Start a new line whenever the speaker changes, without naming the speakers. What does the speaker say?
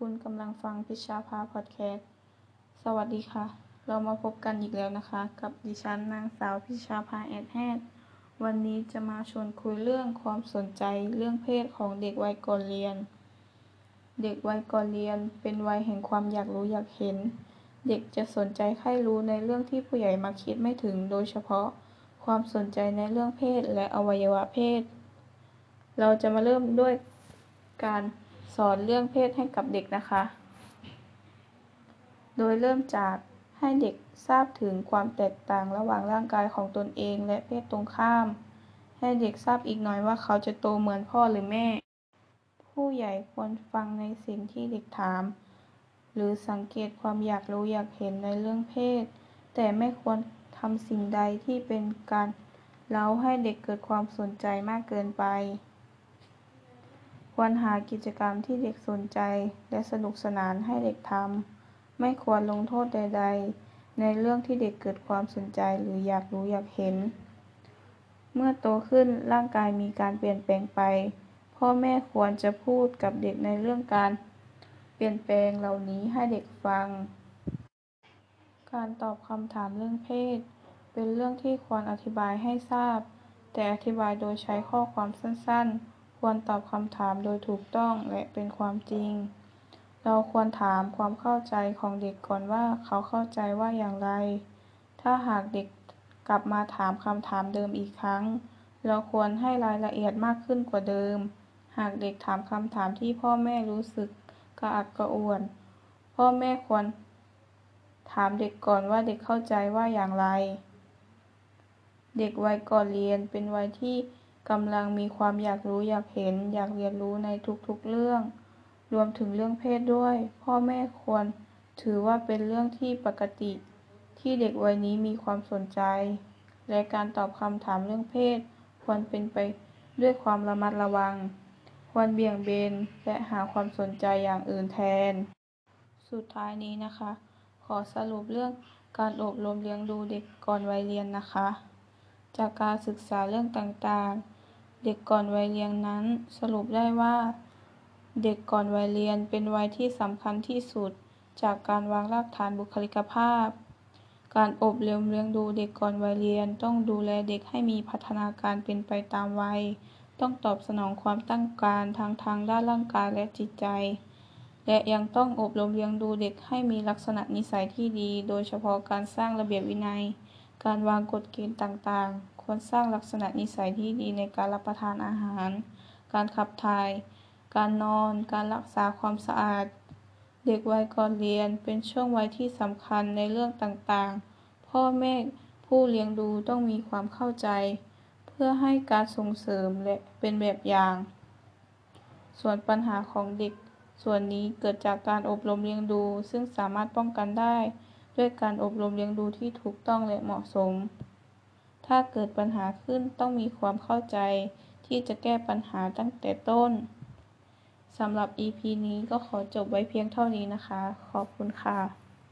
คุณกำลังฟังพิชาภาพอดแคสต์ สวัสดีค่ะ เรามาพบกันอีกแล้วนะคะ กับดิฉันนางสาวพิชาภาแอดแฮดวันนี้จะมาชวนคุยเรื่องความสนใจเรื่องเพศของเด็กวัยก่อนเรียน เด็กวัยก่อนเรียนเป็นวัยแห่งความอยากรู้อยากเห็น เด็กจะสนใจใคร่รู้ในเรื่องที่ผู้ใหญ่มาคิดไม่ถึง โดยเฉพาะความสนใจในเรื่องเพศและอวัยวะเพศ เราจะมาเริ่มด้วยการ สอนเรื่องเพศให้กับเด็กนะคะ โดยเริ่มจากให้เด็กทราบถึงความแตกต่างระหว่างร่างกายของตนเองและเพศตรงข้าม ให้เด็กทราบอีกหน่อยว่าเขาจะโตเหมือนพ่อหรือแม่ ผู้ใหญ่ควรฟังในสิ่งที่เด็กถาม หรือสังเกตความอยากรู้อยากเห็นในเรื่องเพศ แต่ไม่ควรทำสิ่งใดที่เป็นการเล้าให้เด็กเกิดความสนใจมากเกินไป ควรหากิจกรรมที่เด็กสนใจและสนุกสนานให้เด็กทำ ไม่ควรลงโทษใด ๆ ในเรื่องที่เด็กเกิดความสนใจหรืออยากรู้อยากเห็น เมื่อโตขึ้นร่างกายมีการเปลี่ยนแปลงไป พ่อแม่ควรจะพูดกับเด็กในเรื่องการเปลี่ยนแปลงเหล่านี้ให้เด็กฟัง การตอบคำถามเรื่องเพศ เป็นเรื่องที่ควรอธิบายให้ทราบ แต่อธิบายโดยใช้ข้อความสั้นๆ ควรตอบคำถามโดยถูกต้องและเป็นความจริง เราควรถามความเข้าใจของเด็กก่อนว่าเขาเข้าใจว่าอย่างไร ถ้าหากเด็กกลับมาถามคำถามเดิมอีกครั้ง เราควรให้รายละเอียดมากขึ้นกว่าเดิม หากเด็กถามคำถามที่พ่อแม่รู้สึกกระอักกระอ่วน พ่อแม่ควร ถามเด็กก่อนว่าเด็กเข้าใจว่าอย่างไร เด็กวัยก่อนเรียนเป็นวัยที่ กำลังมีความอยากรู้อยากเห็น อยากเรียนรู้ในทุกๆเรื่อง รวมถึงเรื่องเพศด้วย พ่อแม่ควรถือว่าเป็นเรื่องที่ปกติ ที่เด็กวัยนี้มีความสนใจ และการตอบคำถามเรื่องเพศ ควรเป็นไปด้วยความระมัดระวัง ควรเบี่ยงเบนและหาความสนใจอย่างอื่นแทน สุดท้ายนี้นะคะ ขอสรุปเรื่องการอบรมเลี้ยงดูเด็กก่อนวัยเรียนนะคะ จากการศึกษาเรื่องต่างๆ เด็กก่อนวัยเรียนนั้น สรุปได้ว่า เด็กก่อนวัยเรียนเป็นวัยที่สำคัญที่สุด จากการวางรากฐานบุคลิกภาพ การอบรมเลี้ยงดูเด็กก่อนวัยเรียน ต้องดูแลเด็กให้มีพัฒนาการเป็นไปตามวัย ต้องตอบสนองความต้องการทางทางด้านร่างกายและจิตใจ และยังต้องอบรมเลี้ยงดูเด็กให้มีลักษณะนิสัยที่ดี โดยเฉพาะการสร้างระเบียบวินัย การวางกฎเกณฑ์ต่างๆ ควรสร้างลักษณะนิสัยที่ดีในการรับประทานอาหาร การขับถ่าย การนอน การรักษาความสะอาด เด็กวัยก่อนเรียนเป็นช่วงวัยที่สำคัญในเรื่องต่างๆ พ่อแม่ผู้เลี้ยงดูต้องมีความเข้าใจ เพื่อให้การส่งเสริมและเป็นแบบอย่าง ส่วนปัญหาของเด็ก ส่วนนี้เกิดจากการอบรมเลี้ยงดู ซึ่งสามารถป้องกันได้ ด้วยการอบรมเลี้ยงดูที่ถูกต้องและเหมาะสม ถ้าเกิดปัญหาขึ้นต้องมีความเข้าใจที่จะแก้ปัญหาตั้งแต่ต้น สำหรับ EP นี้ก็ขอจบไว้เพียงเท่านี้นะคะ ขอบคุณค่ะ